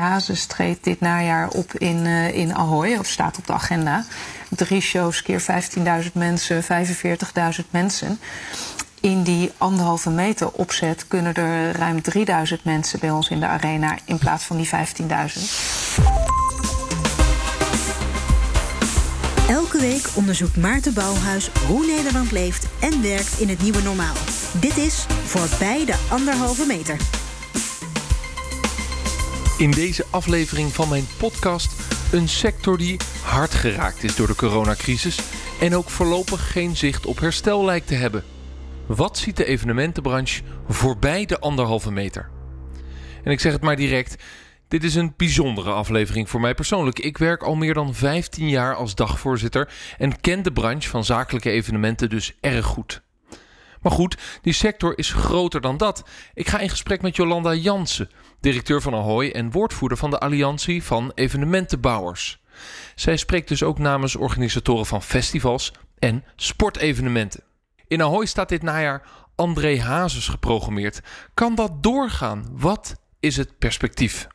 Hazes treedt dit najaar op in, uh, in Ahoy, of staat op de agenda. Drie shows keer 15.000 mensen, 45.000 mensen. In die anderhalve meter opzet kunnen er ruim 3000 mensen bij ons in de arena in plaats van die 15.000. Elke week onderzoekt Maarten Bouwhuis hoe Nederland leeft en werkt in het nieuwe normaal. Dit is Voorbij de Anderhalve Meter. In deze aflevering van mijn podcast een sector die hard geraakt is door de coronacrisis en ook voorlopig geen zicht op herstel lijkt te hebben. Wat ziet de evenementenbranche voorbij de anderhalve meter? En ik zeg het maar direct. Dit is een bijzondere aflevering voor mij persoonlijk. Ik werk al meer dan 15 jaar als dagvoorzitter en ken de branche van zakelijke evenementen dus erg goed. Maar goed, die sector is groter dan dat. Ik ga in gesprek met Jolanda Jansen, directeur van Ahoy en woordvoerder van de Alliantie van Evenementenbouwers. Zij spreekt dus ook namens organisatoren van festivals en sportevenementen. In Ahoy staat dit najaar André Hazes geprogrammeerd. Kan dat doorgaan? Wat is het perspectief?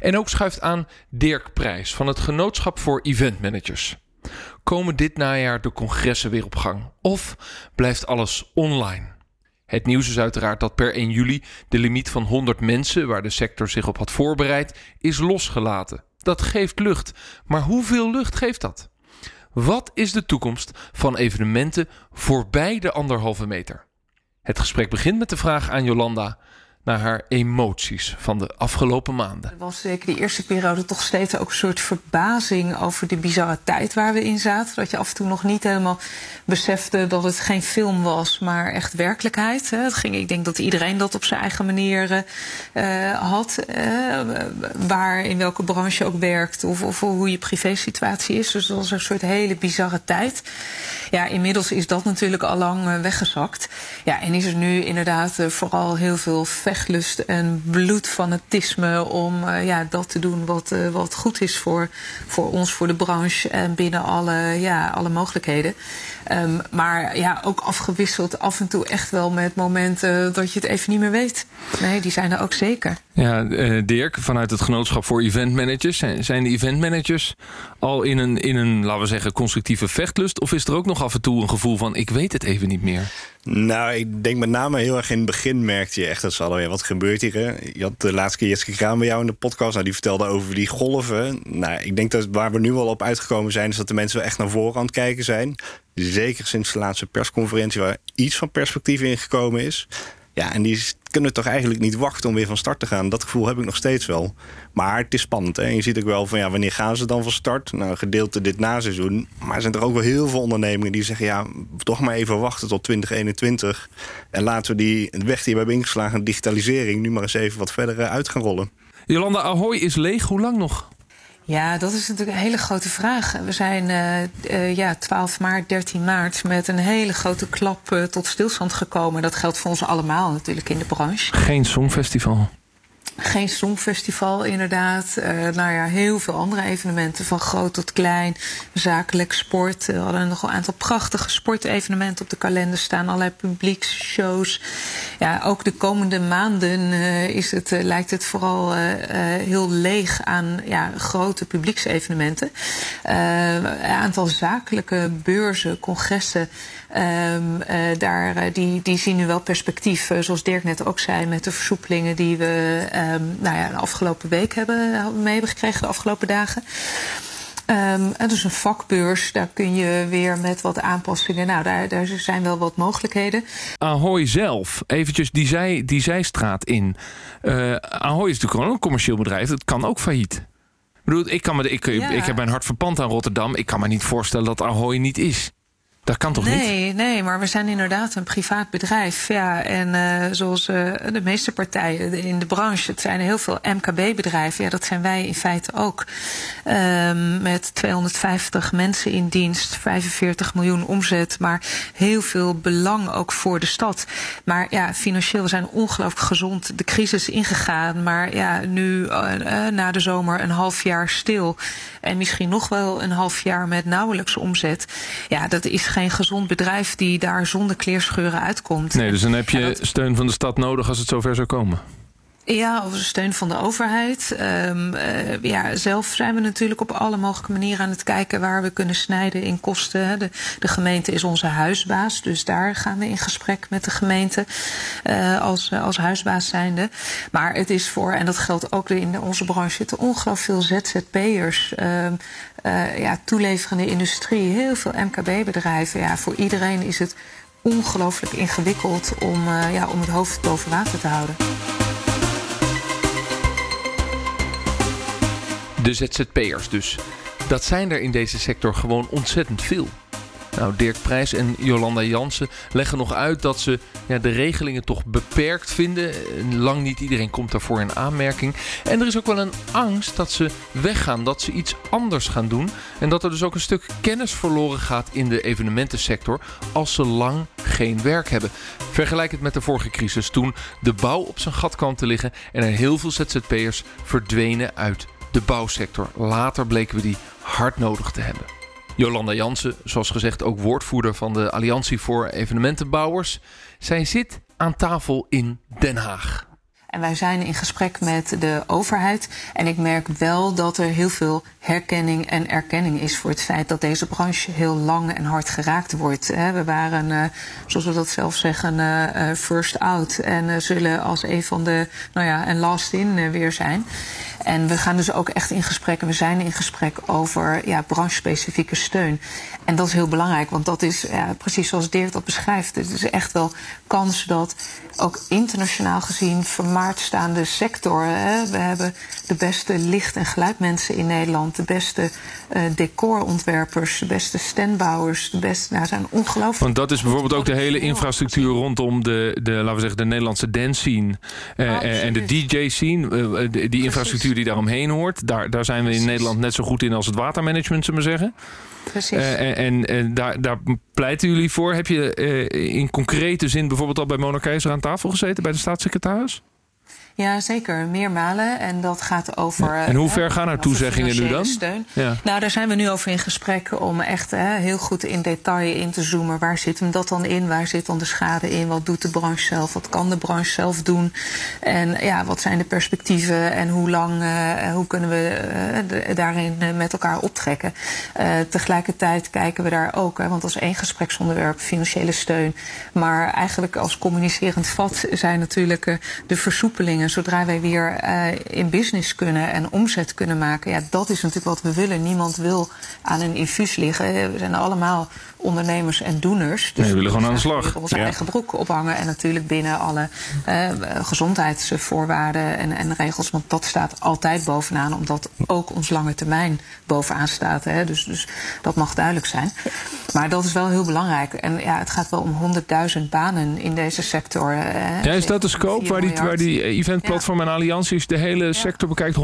En ook schuift aan Dirk Prijs van het Genootschap voor Eventmanagers. Komen dit najaar de congressen weer op gang? Of blijft alles online? Het nieuws is uiteraard dat per 1 juli de limiet van 100 mensen, waar de sector zich op had voorbereid, is losgelaten. Dat geeft lucht. Maar hoeveel lucht geeft dat? Wat is de toekomst van evenementen voorbij de anderhalve meter? Het gesprek begint met de vraag aan Jolanda: naar haar emoties van de afgelopen maanden. Er was zeker die eerste periode toch steeds ook een soort verbazing over de bizarre tijd waar we in zaten. Dat je af en toe nog niet helemaal besefte dat het geen film was, maar echt werkelijkheid. Het ging, ik denk dat iedereen dat op zijn eigen manier uh, had. Uh, waar, in welke branche ook werkt of, of hoe je privésituatie is. Dus dat was een soort hele bizarre tijd. Ja, inmiddels is dat natuurlijk al lang weggezakt. Ja, en is er nu inderdaad vooral heel veel vechtlust en bloedfanatisme om uh, ja, dat te doen wat, uh, wat goed is voor, voor ons, voor de branche en binnen alle, ja, alle mogelijkheden. Um, maar ja, ook afgewisseld af en toe echt wel met momenten dat je het even niet meer weet. Nee, die zijn er ook zeker. Ja, uh, Dirk, vanuit het Genootschap voor Event Managers. Zijn, zijn de event managers al in een, in een, laten we zeggen, constructieve vechtlust? Of is er ook nog af en toe een gevoel van ik weet het even niet meer? Nou, ik denk met name heel erg in het begin merkte je echt dat ze alweer wat gebeurt hier. Je had de laatste keer Jessica Kraan bij jou in de podcast. Nou, die vertelde over die golven. Nou, ik denk dat waar we nu al op uitgekomen zijn, is dat de mensen wel echt naar voren aan het kijken zijn. Zeker sinds de laatste persconferentie, waar iets van perspectief ingekomen is. Ja, en die kunnen toch eigenlijk niet wachten om weer van start te gaan. Dat gevoel heb ik nog steeds wel. Maar het is spannend. Hè? je ziet ook wel van ja, wanneer gaan ze dan van start? Nou, gedeelte dit naseizoen. Maar er zijn er ook wel heel veel ondernemingen die zeggen: ja, toch maar even wachten tot 2021. En laten we die weg die we hebben ingeslagen, digitalisering, nu maar eens even wat verder uit gaan rollen. Jolanda Ahoy is leeg. Hoe lang nog? Ja, dat is natuurlijk een hele grote vraag. We zijn uh, uh, ja, 12 maart, 13 maart met een hele grote klap uh, tot stilstand gekomen. Dat geldt voor ons allemaal natuurlijk in de branche. Geen songfestival. Geen songfestival, inderdaad. Uh, nou ja, heel veel andere evenementen, van groot tot klein. Zakelijk, sport. We hadden nog een aantal prachtige sportevenementen op de kalender staan. Allerlei publieksshows. Ja, ook de komende maanden uh, is het, lijkt het vooral heel leeg aan ja, grote publieksevenementen. een aantal zakelijke beurzen, congressen. Um, uh, daar, uh, die, die zien nu wel perspectief, uh, zoals Dirk net ook zei, met de versoepelingen die we um, nou ja, de afgelopen week hebben, mee hebben gekregen, de afgelopen dagen. Um, en dus een vakbeurs, daar kun je weer met wat aanpassingen. Nou, daar, daar zijn wel wat mogelijkheden. Ahoy zelf, eventjes die, zij, die zijstraat in. Ahoy is natuurlijk gewoon een commercieel bedrijf, dat kan ook failliet. Ik bedoel, ik, kan me, ik, ja. ik heb mijn hart verpand aan Rotterdam. Ik kan me niet voorstellen dat Ahoy niet is. Dat kan toch nee, niet? Nee, maar we zijn inderdaad een privaat bedrijf. Ja, en uh, zoals uh, de meeste partijen in de branche, het zijn heel veel MKB-bedrijven. Ja, dat zijn wij in feite ook. Um, met 250 mensen in dienst, 45 miljoen omzet, maar heel veel belang ook voor de stad. Maar ja, financieel, we zijn ongelooflijk gezond de crisis ingegaan. Maar ja, nu uh, na de zomer een half jaar stil. En misschien nog wel een half jaar met nauwelijks omzet. Ja, dat is geen gezond bedrijf die daar zonder kleerscheuren uitkomt. Nee, dus dan heb je dat... steun van de stad nodig als het zover zou komen. Ja, of steun van de overheid. Um, uh, ja, zelf zijn we natuurlijk op alle mogelijke manieren aan het kijken waar we kunnen snijden in kosten. De, de gemeente is onze huisbaas, dus daar gaan we in gesprek met de gemeente uh, als, als huisbaas zijnde. Maar het is voor, en dat geldt ook in onze branche, zitten ongelooflijk veel ZZP'ers. Uh, uh, ja, toeleverende industrie, heel veel MKB-bedrijven. Ja, voor iedereen is het ongelooflijk ingewikkeld om, ja, om het hoofd boven water te houden. De ZZP'ers dus. Dat zijn er in deze sector gewoon ontzettend veel. Nou, Dirk Prijs en Jolanda Jansen leggen nog uit dat ze ja, de regelingen toch beperkt vinden. Lang niet iedereen komt daarvoor in aanmerking. En er is ook wel een angst dat ze weggaan, dat ze iets anders gaan doen. En dat er dus ook een stuk kennis verloren gaat in de evenementensector als ze lang geen werk hebben. Vergelijk het met de vorige crisis toen de bouw op zijn gat kwam te liggen en er heel veel ZZP'ers verdwenen uit de bouwsector. Later bleken we die hard nodig te hebben. Jolanda Jansen, zoals gezegd ook woordvoerder van de Alliantie voor Evenementenbouwers. Zij zit aan tafel in Den Haag. En wij zijn in gesprek met de overheid. En ik merk wel dat er heel veel herkenning en erkenning is voor het feit dat deze branche heel lang en hard geraakt wordt. We waren, eh, zoals we dat zelf zeggen, eh, first out. En eh, zullen als een van de, nou ja, en last in weer zijn. En we gaan dus ook echt in gesprek, en we zijn in gesprek over ja, branchespecifieke steun. En dat is heel belangrijk, want dat is ja, precies zoals Dirk dat beschrijft. Het is echt wel kans dat ook internationaal gezien vermaard staande sector. Hè, we hebben de beste licht- en geluidmensen in Nederland, de beste uh, decorontwerpers, de beste standbouwers, de beste. Nou, zijn ongelooflijk. Want dat is bijvoorbeeld ook de hele infrastructuur rondom de, de laten we zeggen, de Nederlandse dance scene uh, en de DJ scene. Uh, die infrastructuur die daaromheen hoort. Daar, daar zijn we in Nederland net zo goed in als het watermanagement, zullen we zeggen. Precies. Uh, en, en daar, daar, pleiten jullie voor. Heb je uh, in concrete zin bijvoorbeeld al bij Mona Keizer aan tafel gezeten bij de staatssecretaris? Ja, zeker. Meermalen. En dat gaat over. En hoe ver gaan er toezeggingen nu dan? Steun. Ja. Nou, daar zijn we nu over in gesprek om echt hè, heel goed in detail in te zoomen. Waar zit hem dat dan in? Waar zit dan de schade in? Wat doet de branche zelf? Wat kan de branche zelf doen? En ja, wat zijn de perspectieven en hoe lang, uh, hoe kunnen we uh, daarin met elkaar optrekken? Tegelijkertijd kijken we daar ook, hè, want als één gespreksonderwerp financiële steun. Maar eigenlijk als communicerend vat zijn natuurlijk de versoepelingen zodra wij weer uh, in business kunnen en omzet kunnen maken, ja, dat is natuurlijk wat we willen. Niemand wil aan een infuus liggen. We zijn allemaal ondernemers en doeners. Dus nee, we willen gewoon aan de slag. Onze ja. eigen broek ophangen en natuurlijk binnen alle uh, gezondheidsvoorwaarden en, en, regels. Want dat staat altijd bovenaan, omdat ook ons lange termijn bovenaan staat. Hè. Dus, dus dat mag duidelijk zijn. Maar dat is wel heel belangrijk. En ja, het gaat wel om 100.000 banen in deze sector. Hè. Ja, is dat de scope waar die, waar die eventplatform ja. en allianties de hele sector bekijkt?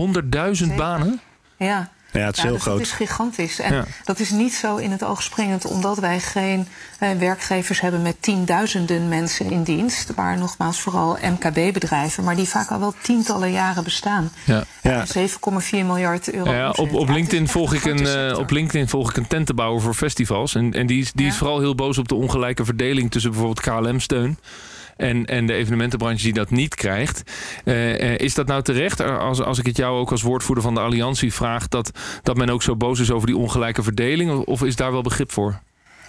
100.000 banen? Ja. Ja, het is ja, heel dus groot. Dat is gigantisch. En Ja. dat is niet zo in het oog springend, omdat wij geen eh, werkgevers hebben met tienduizenden mensen in dienst. Maar nogmaals vooral MKB-bedrijven, maar die vaak al wel tientallen jaren bestaan. Ja. Ja. En 7,4 miljard euro. Ja, op, op, Ja, LinkedIn het volg ik een eh, sector. op LinkedIn volg ik een tentenbouwer voor festivals. En, en die, is, die is vooral heel boos op de ongelijke verdeling tussen bijvoorbeeld KLM-steun. En, en de evenementenbranche die dat niet krijgt. Eh, eh, is dat nou terecht? Als, als ik het jou ook als woordvoerder van de Alliantie vraag... dat, dat men ook zo boos is over die ongelijke verdeling? Of is daar wel begrip voor?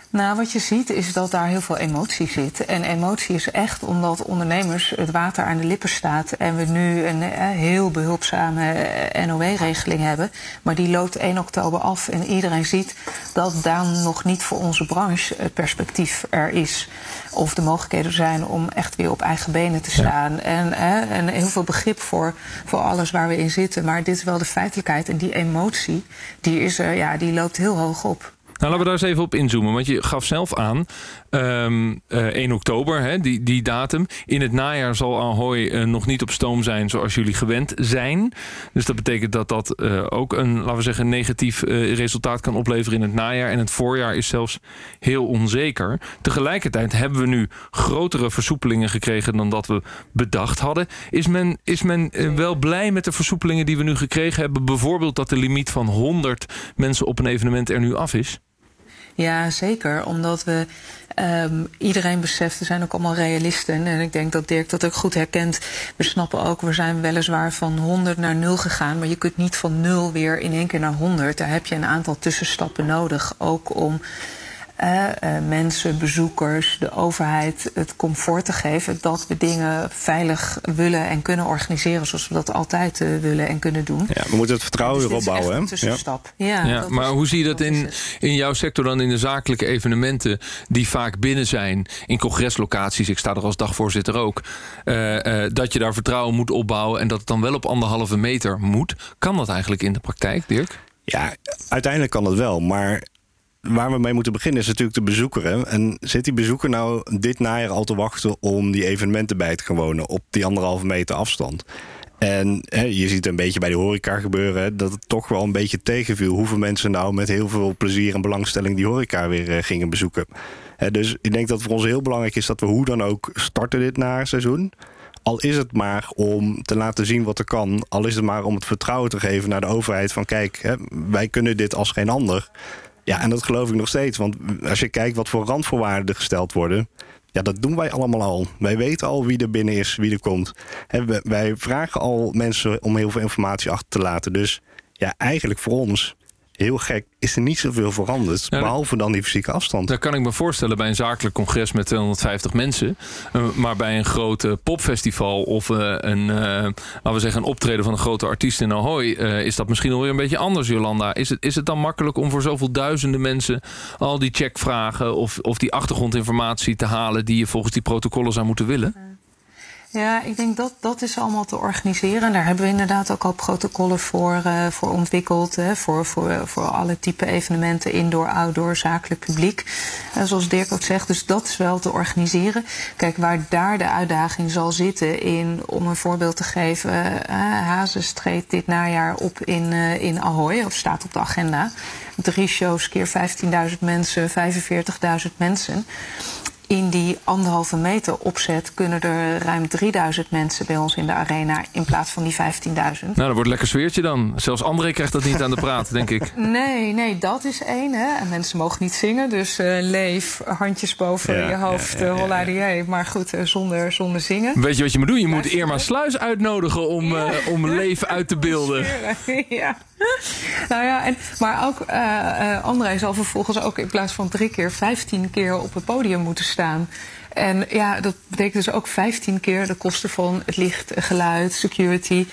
Nou, wat je ziet is dat daar heel veel emotie zit. En emotie is echt omdat ondernemers het water aan de lippen staat. En we nu een eh, heel behulpzame eh, NOW-regeling hebben. Maar die loopt 1 oktober af. En iedereen ziet dat dan nog niet voor onze branche het perspectief er is. Of de mogelijkheden er zijn om echt weer op eigen benen te staan. En, eh, en heel veel begrip voor, voor alles waar we in zitten. Maar dit is wel de feitelijkheid. En die emotie, die, is er, ja, die loopt heel hoog op. Nou, laten we daar eens even op inzoomen. Want je gaf zelf aan, ehm, eh, 1 oktober, hè, die, die datum. In het najaar zal Ahoy eh, nog niet op stoom zijn zoals jullie gewend zijn. Dus dat betekent dat dat eh, ook een, laten we zeggen, negatief resultaat kan opleveren in het najaar. En het voorjaar is zelfs heel onzeker. Tegelijkertijd hebben we nu grotere versoepelingen gekregen dan dat we bedacht hadden. Is men, is men wel blij met de versoepelingen die we nu gekregen hebben? Bijvoorbeeld dat de limiet van 100 mensen op een evenement er nu af is? Ja, zeker. Omdat we um, iedereen beseft, we zijn ook allemaal realisten. En ik denk dat Dirk dat ook goed herkent. We snappen ook, we zijn weliswaar van 100 naar 0 gegaan. Maar je kunt niet van 0 weer in één keer naar 100. Daar heb je een aantal tussenstappen nodig. Ook om mensen, bezoekers, de overheid het comfort te geven dat we dingen veilig willen en kunnen organiseren zoals we dat altijd uh, willen en kunnen doen. Ja, we moeten het vertrouwen dus weer opbouwen. Een tussenstap. Ja. Ja, ja maar hoe zie je dat in, in jouw sector dan in de zakelijke evenementen die vaak binnen zijn, in congreslocaties, ik sta er als dagvoorzitter ook, uh, dat je daar vertrouwen moet opbouwen en dat het dan wel op anderhalve meter moet. Kan dat eigenlijk in de praktijk, Dirk? Ja, uiteindelijk kan dat wel, maar waar we mee moeten beginnen is natuurlijk de bezoeker. Hè? En zit die bezoeker nou dit najaar al te wachten om die evenementen bij te gaan wonen op die anderhalve meter afstand? En hè, je ziet een beetje bij de horeca gebeuren hè, dat het toch wel een beetje tegenviel hoeveel mensen nou met heel veel plezier en belangstelling die horeca weer uh, gingen bezoeken. Hè, dus ik denk dat voor ons heel belangrijk is dat we hoe dan ook starten dit seizoen. Al is het maar om te laten zien wat er kan. Al is het maar om het vertrouwen te geven naar de overheid. Van kijk, wij kunnen dit als geen ander. Ja, en dat geloof ik nog steeds. Want als je kijkt wat voor randvoorwaarden gesteld worden. Ja, dat doen wij allemaal al. Wij weten al wie er binnen is, wie er komt. wij vragen al mensen om heel veel informatie achter te laten. Dus ja, eigenlijk voor ons heel gek, is er niet zoveel veranderd. behalve dan die fysieke afstand. Dat kan ik me voorstellen bij een zakelijk congres met 250 mensen. Uh, maar bij een groot popfestival of uh, een, uh, laten we zeggen, een optreden van een grote artiest in Ahoy. is dat misschien alweer een beetje anders, Jolanda? Is het, is het dan makkelijk om voor zoveel duizenden mensen al die checkvragen of, of die achtergrondinformatie te halen die je volgens die protocollen zou moeten willen? Ja, ik denk dat dat is allemaal te organiseren. En daar hebben we inderdaad ook al protocollen voor, uh, voor ontwikkeld. Hè, voor, voor, voor alle type evenementen, indoor, outdoor, zakelijk publiek. Uh, zoals Dirk ook zegt, dus dat is wel te organiseren. Kijk, waar daar de uitdaging zal zitten in, om een voorbeeld te geven... Uh, Hazes treedt dit najaar op in, in Ahoy, of staat op de agenda. Drie shows keer 15.000 mensen, 45.000 mensen in die anderhalve meter opzet kunnen er ruim 3000 mensen bij ons in de arena in plaats van die 15.000. Nou, dat wordt een lekker sfeertje dan. Zelfs André krijgt dat niet aan de praat, denk ik. Nee, nee, dat is één. Hè. En mensen mogen niet zingen, dus uh, leef, handjes boven ja, je hoofd, ja, ja, ja. Maar goed, uh, zonder, zonder zingen. Weet je wat je moet doen? Je moet Irma Sluis uitnodigen om, uh, om leven uit te beelden. Ja. nou ja, en, maar ook uh, André zal vervolgens ook in plaats van drie keer, vijftien keer op het podium moeten staan. En ja, dat betekent dus ook 15 keer de kosten van het licht, geluid, security.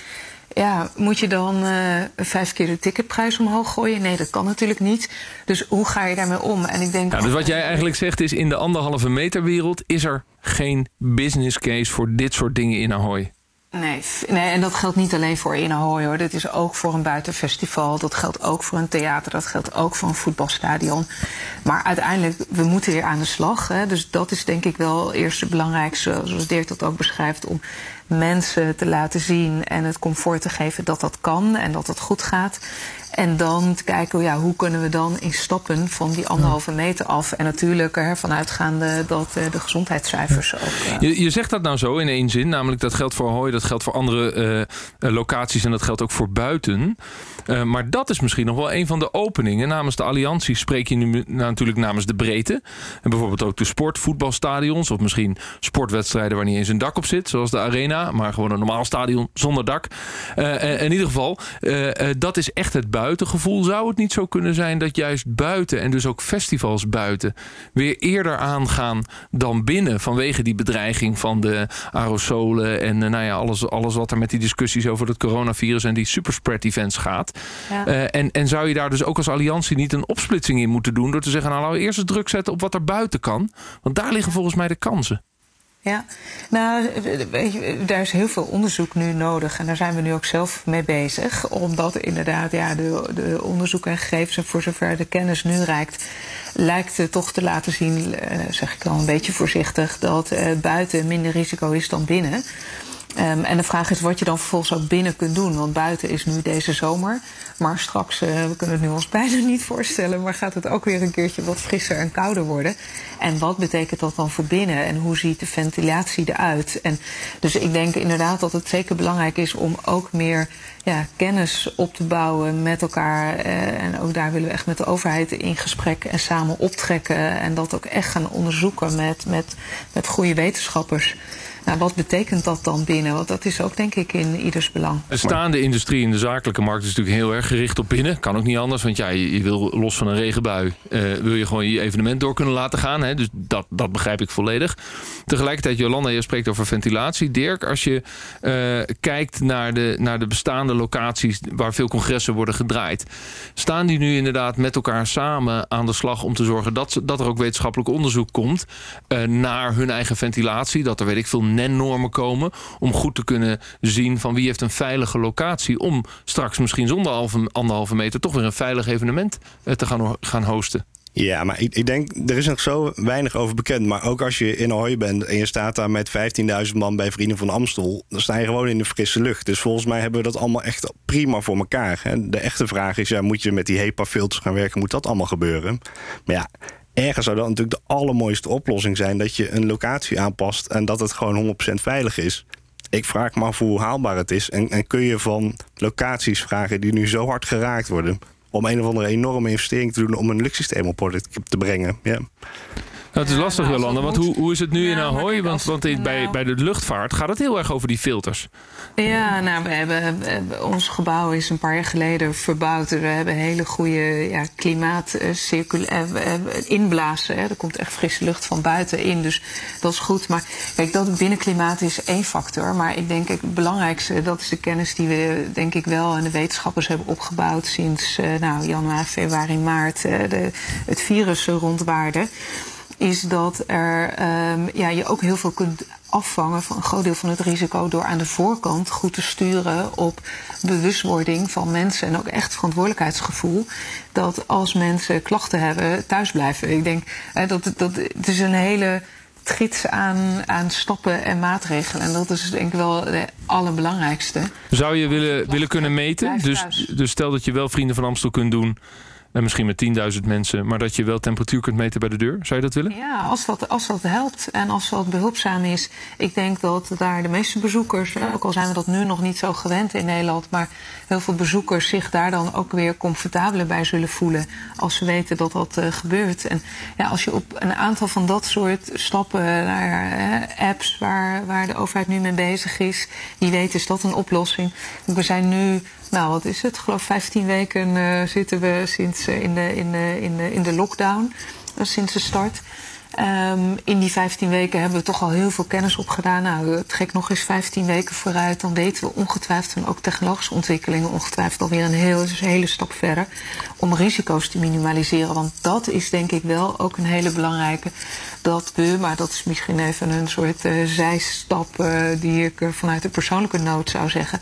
Ja, moet je dan uh, vijf keer de ticketprijs omhoog gooien? Nee, dat kan natuurlijk niet. Dus hoe ga je daarmee om? En ik denk. Ja, dus wat jij eigenlijk zegt is: in de anderhalve meter wereld is er geen business case voor dit soort dingen in Ahoy. Nee, nee, en dat geldt niet alleen voor Ahoy hoor. Dat is ook voor een buitenfestival. Dat geldt ook voor een theater. Dat geldt ook voor een voetbalstadion. Maar uiteindelijk, we moeten weer aan de slag. Hè. Dus dat is denk ik wel eerst het belangrijkste, zoals Dirk dat ook beschrijft, om mensen te laten zien en het comfort te geven dat dat kan en dat het goed gaat. En dan te kijken, ja, hoe kunnen we dan in stappen van die anderhalve meter af. En natuurlijk ervan uitgaande dat uh, de gezondheidscijfers ook. Uh... Je, je, zegt dat nou zo in één zin, namelijk dat geldt voor Hooi, dat geldt voor andere uh, locaties en dat geldt ook voor buiten. maar dat is misschien nog wel een van de openingen. Namens de Alliantie spreek je nu natuurlijk namens de breedte. En bijvoorbeeld ook de sportvoetbalstadions of misschien sportwedstrijden waar niet eens een dak op zit, zoals de Arena, maar gewoon een normaal stadion zonder dak. in ieder geval, dat is echt het buiten buitengevoel. Zou het niet zo kunnen zijn dat juist buiten en dus ook festivals buiten weer eerder aangaan dan binnen vanwege die bedreiging van de aerosolen en uh, nou ja, alles, alles wat er met die discussies over het coronavirus en die superspread events gaat. Ja. Uh, en, en zou je daar dus ook als alliantie niet een opsplitsing in moeten doen door te zeggen, nou laten we eerst eens druk zetten op wat er buiten kan. Want daar liggen volgens mij de kansen. Ja, nou, daar is heel veel onderzoek nu nodig. En daar zijn we nu ook zelf mee bezig. Omdat inderdaad ja, de, de onderzoek en gegevens, en voor zover de kennis nu reikt, lijkt toch te laten zien, eh, zeg ik al een beetje voorzichtig, dat uh, buiten minder risico is dan binnen. Ehm, en de vraag is wat je dan vervolgens ook binnen kunt doen. Want buiten is nu deze zomer. Maar straks, uh, we kunnen het nu ons bijna niet voorstellen... maar gaat het ook weer een keertje wat frisser en kouder worden. En wat betekent dat dan voor binnen? En hoe ziet de ventilatie eruit? En dus ik denk inderdaad dat het zeker belangrijk is... om ook meer ja, kennis op te bouwen met elkaar. Uh, en ook daar willen we echt met de overheid in gesprek en samen optrekken. En dat ook echt gaan onderzoeken met, met, met goede wetenschappers. Nou, wat betekent dat dan binnen? Want dat is ook denk ik in ieders belang. De staande industrie in de zakelijke markt is natuurlijk heel erg gericht op binnen. Kan ook niet anders, want ja, je, wil los van een regenbui... Uh, wil je gewoon je evenement door kunnen laten gaan. Hè? Dus dat, dat begrijp ik volledig. Tegelijkertijd, Jolanda, je spreekt over ventilatie. Dirk, als je uh, kijkt naar de, naar de bestaande locaties... waar veel congressen worden gedraaid... staan die nu inderdaad met elkaar samen aan de slag... om te zorgen dat, dat er ook wetenschappelijk onderzoek komt... Uh, naar hun eigen ventilatie. Dat er, weet ik veel NEN-normen komen... om goed te kunnen zien van wie heeft een veilige locatie... om straks misschien zonder anderhalve meter... toch weer een veilig evenement eh, te gaan, gaan hosten. Ja, maar ik, ik, denk, er is nog zo weinig over bekend. Maar ook als je in Ahoy bent en je staat daar met 15.000 man bij Vrienden van Amstel... dan sta je gewoon in de frisse lucht. Dus volgens mij hebben we dat allemaal echt prima voor elkaar. Hè? De echte vraag is, ja, moet je met die HEPA-filters gaan werken? Moet dat allemaal gebeuren? Maar ja, ergens zou dat natuurlijk de allermooiste oplossing zijn... dat je een locatie aanpast en dat het gewoon 100% veilig is. Ik vraag me af hoe haalbaar het is. En, en kun je van locaties vragen die nu zo hard geraakt worden... om een of andere enorme investering te doen om een luchtsysteem op te brengen. Ja. Het is lastig, nou, Jolanda, want hoe, hoe is het nu in Ahoy? Want, want bij, nou- bij de luchtvaart gaat het heel erg over die filters. Ja, nou, we hebben, ons gebouw is een paar jaar geleden verbouwd. We hebben hele goede ja, klimaat uh, inblazen. Hè. Er komt echt frisse lucht van buiten in, dus dat is goed. Maar kijk, dat binnenklimaat is één factor. Maar ik denk het belangrijkste, dat is de kennis die we denk ik wel... en de wetenschappers hebben opgebouwd sinds uh, nou, januari, februari, maart... de, het virus rondwaarde is dat er, um, ja, je ook heel veel kunt afvangen van een groot deel van het risico door aan de voorkant goed te sturen op bewustwording van mensen en ook echt verantwoordelijkheidsgevoel. Dat als mensen klachten hebben, thuis blijven. Ik denk eh, dat, dat het is een hele gids aan, aan stappen en maatregelen. En dat is denk ik wel het allerbelangrijkste. Zou je willen, willen kunnen meten? Dus, dus stel dat je wel Vrienden van Amstel kunt doen en misschien met 10.000 mensen, maar dat je wel temperatuur kunt meten bij de deur. Zou je dat willen? Ja, als dat, als dat helpt en als dat behulpzaam is. Ik denk dat daar de meeste bezoekers, ook al zijn we dat nu nog niet zo gewend in Nederland, maar heel veel bezoekers zich daar dan ook weer comfortabeler bij zullen voelen als ze weten dat dat uh, gebeurt. En ja, als je op een aantal van dat soort stappen naar apps waar, waar de overheid nu mee bezig is, wie weet is dat een oplossing. We zijn nu nou, wat is het? Geloof 15 weken uh, zitten we sinds uh, in, de, in, de, in, de, in de lockdown, uh, sinds de start. Um, in die 15 weken hebben we toch al heel veel kennis opgedaan. Nou, trek nog eens 15 weken vooruit, dan weten we ongetwijfeld, en ook technologische ontwikkelingen, ongetwijfeld alweer een, heel, een hele stap verder. Om risico's te minimaliseren. Want dat is denk ik wel ook een hele belangrijke. Dat we, maar dat is misschien even een soort uh, zijstap uh, die ik vanuit de persoonlijke nood zou zeggen.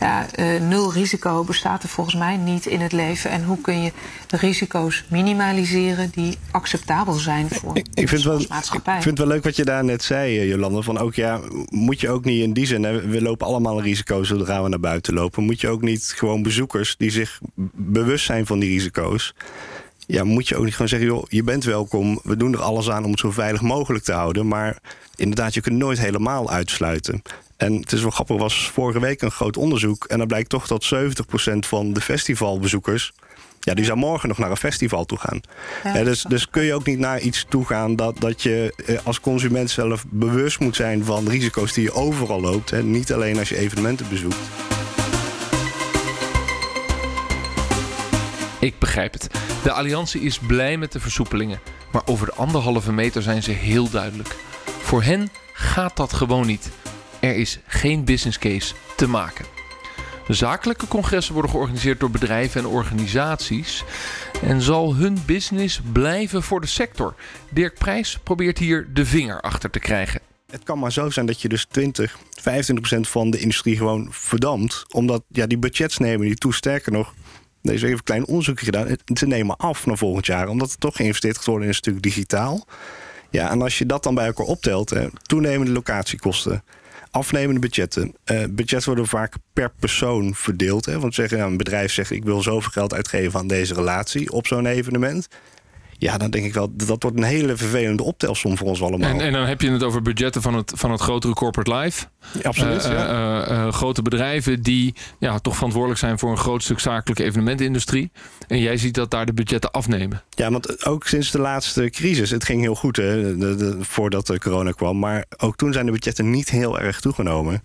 Ja, nul risico bestaat er volgens mij niet in het leven. En hoe kun je de risico's minimaliseren die acceptabel zijn voor. Ik vind, wel, ik vind het wel leuk wat je daar net zei, eh, Jolanda. Van ook ja, moet je ook niet in die zin, hè, we lopen allemaal een risico zodra we naar buiten lopen. Moet je ook niet gewoon bezoekers die zich bewust zijn van die risico's. Ja, moet je ook niet gewoon zeggen, joh, je bent welkom. We doen er alles aan om het zo veilig mogelijk te houden. Maar inderdaad, je kunt nooit helemaal uitsluiten. En het is wel grappig, er was vorige week een groot onderzoek. En dan blijkt toch dat 70% van de festivalbezoekers ja, die zou morgen nog naar een festival toe gaan. Ja, dus, dus kun je ook niet naar iets toe gaan dat, dat je eh, als consument zelf bewust moet zijn van risico's die je overal loopt. Hè? Niet alleen als je evenementen bezoekt. Ik begrijp het. De Alliantie is blij met de versoepelingen. Maar over de anderhalve meter zijn ze heel duidelijk. Voor hen gaat dat gewoon niet. Er is geen business case te maken. Zakelijke congressen worden georganiseerd door bedrijven en organisaties. En zal hun business blijven voor de sector? Dirk Prijs probeert hier de vinger achter te krijgen. Het kan maar zo zijn dat je dus 20, 25 procent van de industrie gewoon verdamt. Omdat ja, die budgets nemen die toe. Sterker nog, deze even een klein onderzoekje gedaan. Ze nemen af naar volgend jaar. Omdat er toch geïnvesteerd gaat worden in een stuk digitaal. Ja, en als je dat dan bij elkaar optelt, hè, toenemende locatiekosten afnemende budgetten. Uh, budgetten worden vaak per persoon verdeeld. Hè? Want zeggen, nou, een bedrijf zegt: ik wil zoveel geld uitgeven aan deze relatie op zo'n evenement. Ja, dan denk ik wel, dat wordt een hele vervelende optelsom voor ons allemaal. En, en dan heb je het over budgetten van het, van het grotere corporate life. absoluut, uh, ja. uh, grote bedrijven die ja, toch verantwoordelijk zijn voor een groot stuk zakelijke evenementindustrie. En jij ziet dat daar de budgetten afnemen. Ja, want ook sinds de laatste crisis, het ging heel goed hè, de, de, voordat de corona kwam. Maar ook toen zijn de budgetten niet heel erg toegenomen.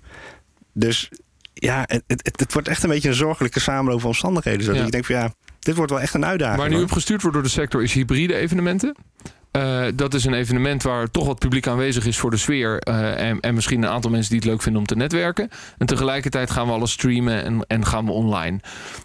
Dus ja, het, het, het wordt echt een beetje een zorgelijke samenloop van omstandigheden. Ja. Ik denk van ja, dit wordt wel echt een uitdaging. Waar nu op gestuurd wordt door de sector is hybride evenementen. Uh, dat is een evenement waar toch wat publiek aanwezig is voor de sfeer. Uh, en, en, misschien een aantal mensen die het leuk vinden om te netwerken. En tegelijkertijd gaan we alles streamen en, en gaan we online.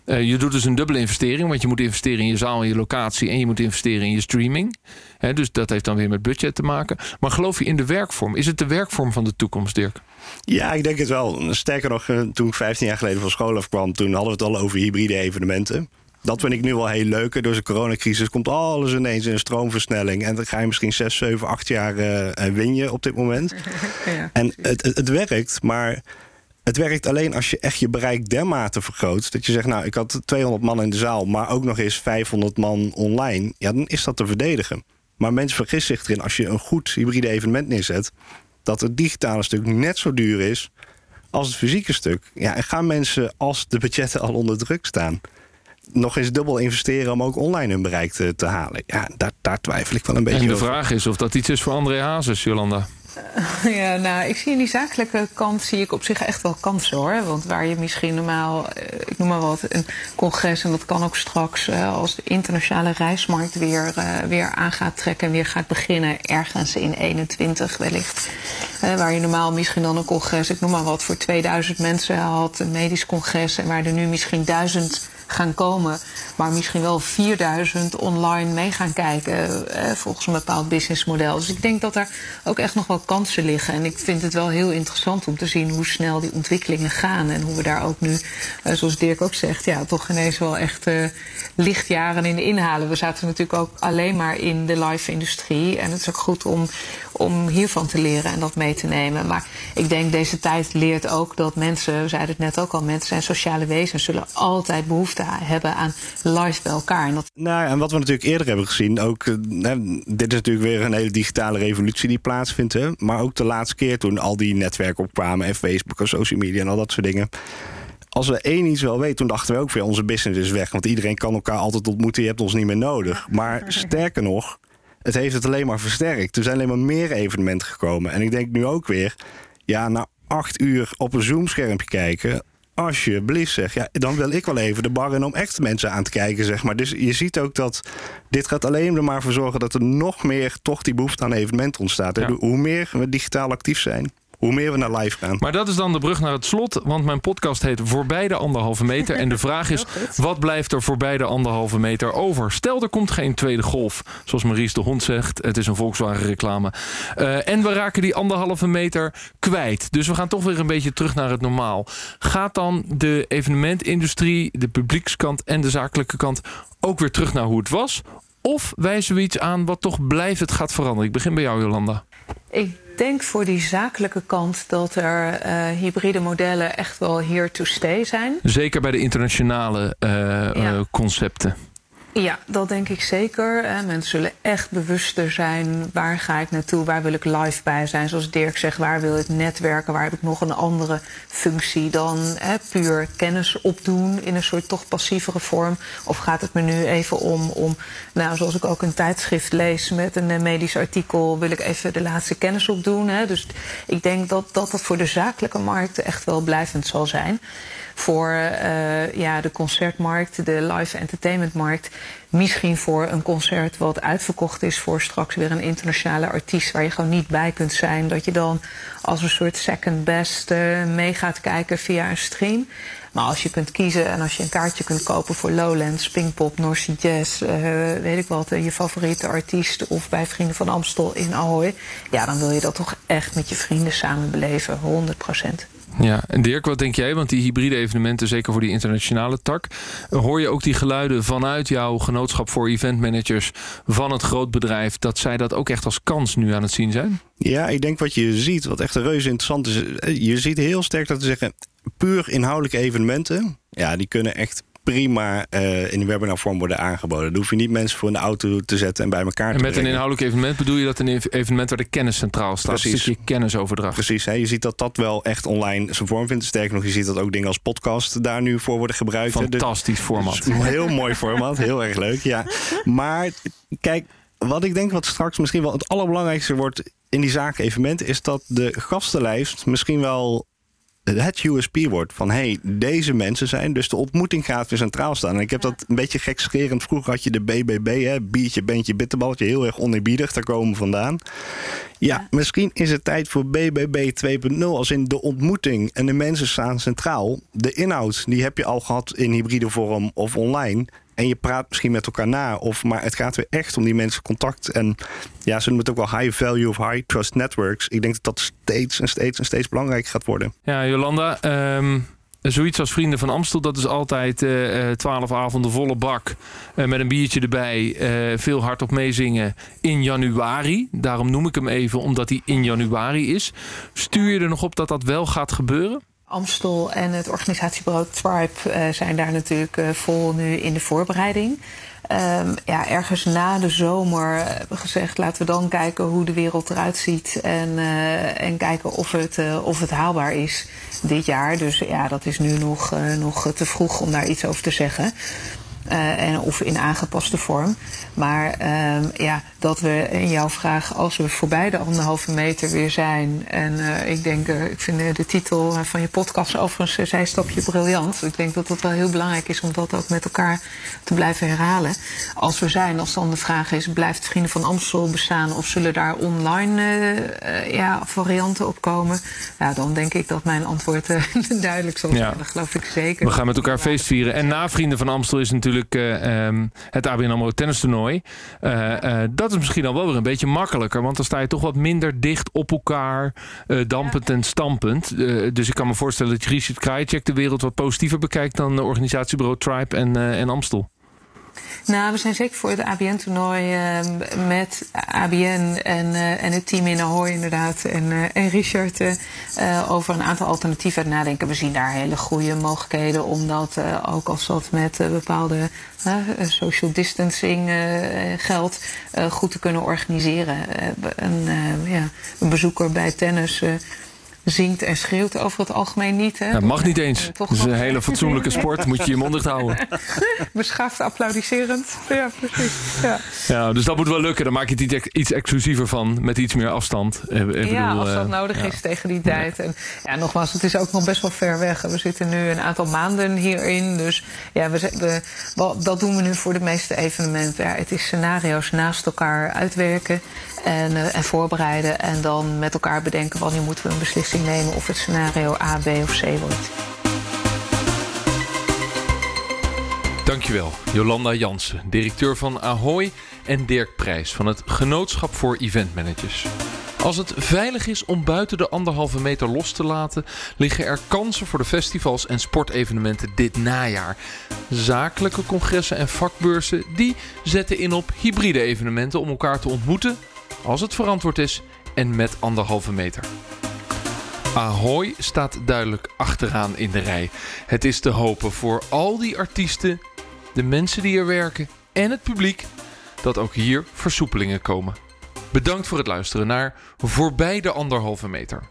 Uh, je doet dus een dubbele investering. Want je moet investeren in je zaal en je locatie. En je moet investeren in je streaming. He, dus dat heeft dan weer met budget te maken. Maar geloof je in de werkvorm? Is het de werkvorm van de toekomst, Dirk? Ja, ik denk het wel. Sterker nog, toen ik 15 jaar geleden van school afkwam... toen hadden we het al over hybride evenementen. Dat vind ik nu wel heel leuk. Door de coronacrisis komt alles ineens in een stroomversnelling. En dan ga je misschien 6, 7, 8 jaar uh, win je op dit moment. Ja, en het, het, het, werkt, maar het werkt alleen als je echt je bereik dermate vergroot. Dat je zegt, nou, ik had 200 man in de zaal, maar ook nog eens 500 man online. Ja, dan is dat te verdedigen. Maar mensen vergissen zich erin als je een goed hybride evenement neerzet. dat het digitale stuk net zo duur is als het fysieke stuk. Ja, en gaan mensen als de budgetten al onder druk staan nog eens dubbel investeren om ook online hun bereik te, te halen. Ja, daar, daar, twijfel ik wel een beetje over. En de vraag is of dat iets is voor André Hazes, Jolanda. Ja, nou, ik zie in die zakelijke kant zie ik op zich echt wel kansen hoor. Want waar je misschien normaal, eh, ik noem maar wat, een congres en dat kan ook straks eh, als de internationale reismarkt weer, weer aan gaat trekken en weer gaat beginnen, ergens in 21 wellicht. waar je normaal misschien dan een congres, ik noem maar wat, voor 2000 mensen had, een medisch congres en waar er nu misschien 1000 gaan komen, maar misschien wel 4000 online mee gaan kijken eh, volgens een bepaald businessmodel. Dus ik denk dat daar ook echt nog wel kansen liggen. En ik vind het wel heel interessant om te zien hoe snel die ontwikkelingen gaan en hoe we daar ook nu, eh, zoals Dirk ook zegt, ja, toch ineens wel echt uh, lichtjaren in inhalen. We zaten natuurlijk ook alleen maar in de live-industrie en het is ook goed om, om hiervan te leren en dat mee te nemen. Maar ik denk deze tijd leert ook dat mensen, we zeiden het net ook al, mensen zijn sociale wezens, zullen altijd behoefte hebben aan live bij elkaar. En. Nou, en wat we natuurlijk eerder hebben gezien, ook, eh, dit is natuurlijk weer een hele digitale revolutie die plaatsvindt. Hè? Maar ook de laatste keer toen al die netwerken opkwamen en Facebook en social media en al dat soort dingen als we één iets wel weten, toen dachten we ook weer onze business is weg. Want iedereen kan elkaar altijd ontmoeten, je hebt ons niet meer nodig. Maar sterker nog, het heeft het alleen maar versterkt. Er zijn alleen maar meer evenementen gekomen. En ik denk nu ook weer, ja, na acht uur op een Zoom-schermpje kijken alsjeblieft zeg. Ja, dan wil ik wel even de bar in om echt mensen aan te kijken, zeg maar. Dus je ziet ook dat dit gaat alleen maar voor zorgen... dat er nog meer toch die behoefte aan evenementen ontstaat. Hoe meer we digitaal actief zijn hoe meer we naar live gaan. Maar dat is dan de brug naar het slot, want mijn podcast heet Voorbij de anderhalve meter. En de vraag is, wat blijft er voorbij de anderhalve meter over? Stel, er komt geen tweede golf, zoals Maries de Hond zegt. Het is een Volkswagen reclame. Uh, en we raken die anderhalve meter kwijt. Dus we gaan toch weer een beetje terug naar het normaal. Gaat dan de evenementindustrie, de publiekskant en de zakelijke kant ook weer terug naar hoe het was? Of wijzen we iets aan wat toch blijvend gaat veranderen? Ik begin bij jou, Jolanda. Ik denk voor die zakelijke kant dat er uh, hybride modellen echt wel here to stay zijn. Zeker bij de internationale uh, ja. uh, concepten. Ja, dat denk ik zeker. Mensen zullen echt bewuster zijn. Waar ga ik naartoe? Waar wil ik live bij zijn? Zoals Dirk zegt, waar wil ik netwerken? Waar heb ik nog een andere functie dan hè, puur kennis opdoen in een soort toch passievere vorm? Of gaat het me nu even om, om, nou, zoals ik ook een tijdschrift lees met een medisch artikel, wil ik even de laatste kennis opdoen? Hè? Dus ik denk dat, dat dat voor de zakelijke markt echt wel blijvend zal zijn voor uh, ja, de concertmarkt, de live entertainmentmarkt. Misschien voor een concert wat uitverkocht is voor straks weer een internationale artiest waar je gewoon niet bij kunt zijn. Dat je dan als een soort second best uh, mee gaat kijken via een stream. Maar als je kunt kiezen en als je een kaartje kunt kopen voor Lowlands, Pinkpop, North Sea Jazz, uh, weet ik wat, je favoriete artiest of bij Vrienden van Amstel in Ahoy. Ja, dan wil je dat toch echt met je vrienden samen beleven, 100 procent. Ja, en Dirk, wat denk jij? Want die hybride evenementen, zeker voor die internationale tak, hoor je ook die geluiden vanuit jouw genootschap voor eventmanagers van het grootbedrijf, dat zij dat ook echt als kans nu aan het zien zijn? Ja, ik denk wat je ziet, wat echt een reuze interessant is. eh, Je ziet heel sterk dat ze zeggen, puur inhoudelijke evenementen, ja, die kunnen echt prima uh, in webinarvorm worden aangeboden. Dan hoef je niet mensen voor een auto te zetten en bij elkaar en te met brengen. een inhoudelijk evenement bedoel je dat een evenement waar de kennis centraal staat. Precies. Een stukje kennisoverdracht. Precies, hè? je ziet dat dat wel echt online zijn vorm vindt. Sterker nog, je ziet dat ook dingen als podcast daar nu voor worden gebruikt. Fantastisch format. dus heel mooi format, heel erg leuk, ja. Maar kijk, wat ik denk wat straks misschien wel het allerbelangrijkste wordt in die zaak evenement... is dat de gastenlijst misschien wel het USP wordt. Van hey, deze mensen zijn, dus de ontmoeting gaat weer centraal staan. En ik heb dat een beetje gekscherend. Vroeger had je de BBB, hè, biertje, bandje, bitterballetje. Heel erg oneerbiedig, daar komen we vandaan. Ja, misschien is het tijd voor BBB 2.0. Als in de ontmoeting en de mensen staan centraal. De inhoud, die heb je al gehad in hybride vorm of online. En je praat misschien met elkaar na. Of, maar het gaat weer echt om die mensen contact. En ja, ze noemen het ook wel high value of high trust networks. Ik denk dat dat steeds en steeds en steeds belangrijker gaat worden. Ja, Jolanda, ehm, zoiets als Vrienden van Amstel, dat is altijd eh, eh, twaalf avonden volle bak. eh, met een biertje erbij, veel hardop meezingen in januari. Daarom noem ik hem even, omdat hij in januari is. Stuur je er nog op dat dat wel gaat gebeuren? Amstel en het organisatiebureau Tribe uh, zijn daar natuurlijk uh, vol nu in de voorbereiding. Um, ja, ergens na de zomer hebben we gezegd, laten we dan kijken hoe de wereld eruit ziet. En, en kijken of het, of het haalbaar is dit jaar. Dus ja, dat is nu nog, nog te vroeg om daar iets over te zeggen. En, of in aangepaste vorm. Maar uh, ja, dat we in jouw vraag, als we voorbij de anderhalve meter weer zijn. En uh, ik denk, ik vind de titel van je podcast overigens een zijstapje briljant. Ik denk dat het wel heel belangrijk is om dat ook met elkaar te blijven herhalen. Als we zijn, als dan de vraag is, blijft Vrienden van Amstel bestaan of zullen daar online ja, varianten op komen? Ja, dan denk ik dat mijn antwoord duidelijk zal zijn. Ja. Dat geloof ik zeker. We gaan met elkaar feest vieren. En na Vrienden van Amstel is natuurlijk um, het ABN AMRO tennistoernooi. Uh, dat is misschien al wel weer een beetje makkelijker. Want dan sta je toch wat minder dicht op elkaar. dampend ja. en stampend. dus ik kan me voorstellen dat Richard Krajicek de wereld wat positiever bekijkt... dan de organisatiebureau Tribe en, en Amstel. Nou, we zijn zeker voor het ABN-toernooi uh, met ABN en, uh, en het team in Ahoy inderdaad en, uh, en Richard over een aantal alternatieven nadenken. We zien daar hele goede mogelijkheden om dat, ook als dat met bepaalde social distancing geldt, goed te kunnen organiseren. een, ja, een bezoeker bij tennis zingt en schreeuwt over het algemeen niet. Hè? Dat mag niet eens. Het is een hele fatsoenlijke sport. Moet je je mond dicht houden. Beschaafd applaudisserend. Ja, precies. Ja. ja, dus dat moet wel lukken. Dan maak je het iets, exclusiever van. Met iets meer afstand. Ik ja, bedoel, als dat nodig ja. is tegen die tijd. En ja, nogmaals, het is ook nog best wel ver weg. We zitten nu een aantal maanden hierin. Dus ja, we, we, dat doen we nu voor de meeste evenementen. Ja, het is scenario's naast elkaar uitwerken. En, en voorbereiden. En dan met elkaar bedenken wanneer moeten we een nemen of het scenario A, B of C wordt. Dankjewel, Jolanda Jansen, directeur van Ahoy en Dirk Prijs van het Genootschap voor Eventmanagers. Als het veilig is om buiten de anderhalve meter los te laten, liggen er kansen voor de festivals en sportevenementen dit najaar. Zakelijke congressen en vakbeurzen die zetten in op hybride evenementen om elkaar te ontmoeten, als het verantwoord is en met anderhalve meter. Ahoy staat duidelijk achteraan in de rij. Het is te hopen voor al die artiesten, de mensen die er werken en het publiek dat ook hier versoepelingen komen. Bedankt voor het luisteren naar Voorbij de Anderhalve Meter.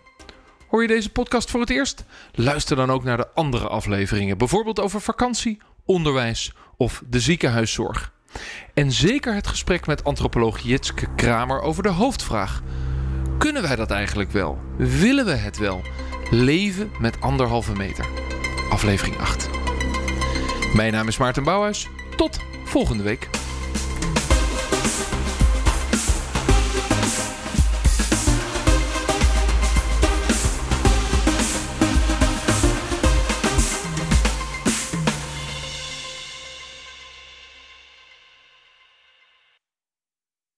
Hoor je deze podcast voor het eerst? Luister dan ook naar de andere afleveringen, bijvoorbeeld over vakantie, onderwijs of de ziekenhuiszorg. En zeker het gesprek met antropoloog Jitske Kramer over de hoofdvraag. Kunnen wij dat eigenlijk wel? Willen we het wel? Leven met anderhalve meter. Aflevering 8. Mijn naam is Maarten Bouwhuis. Tot volgende week.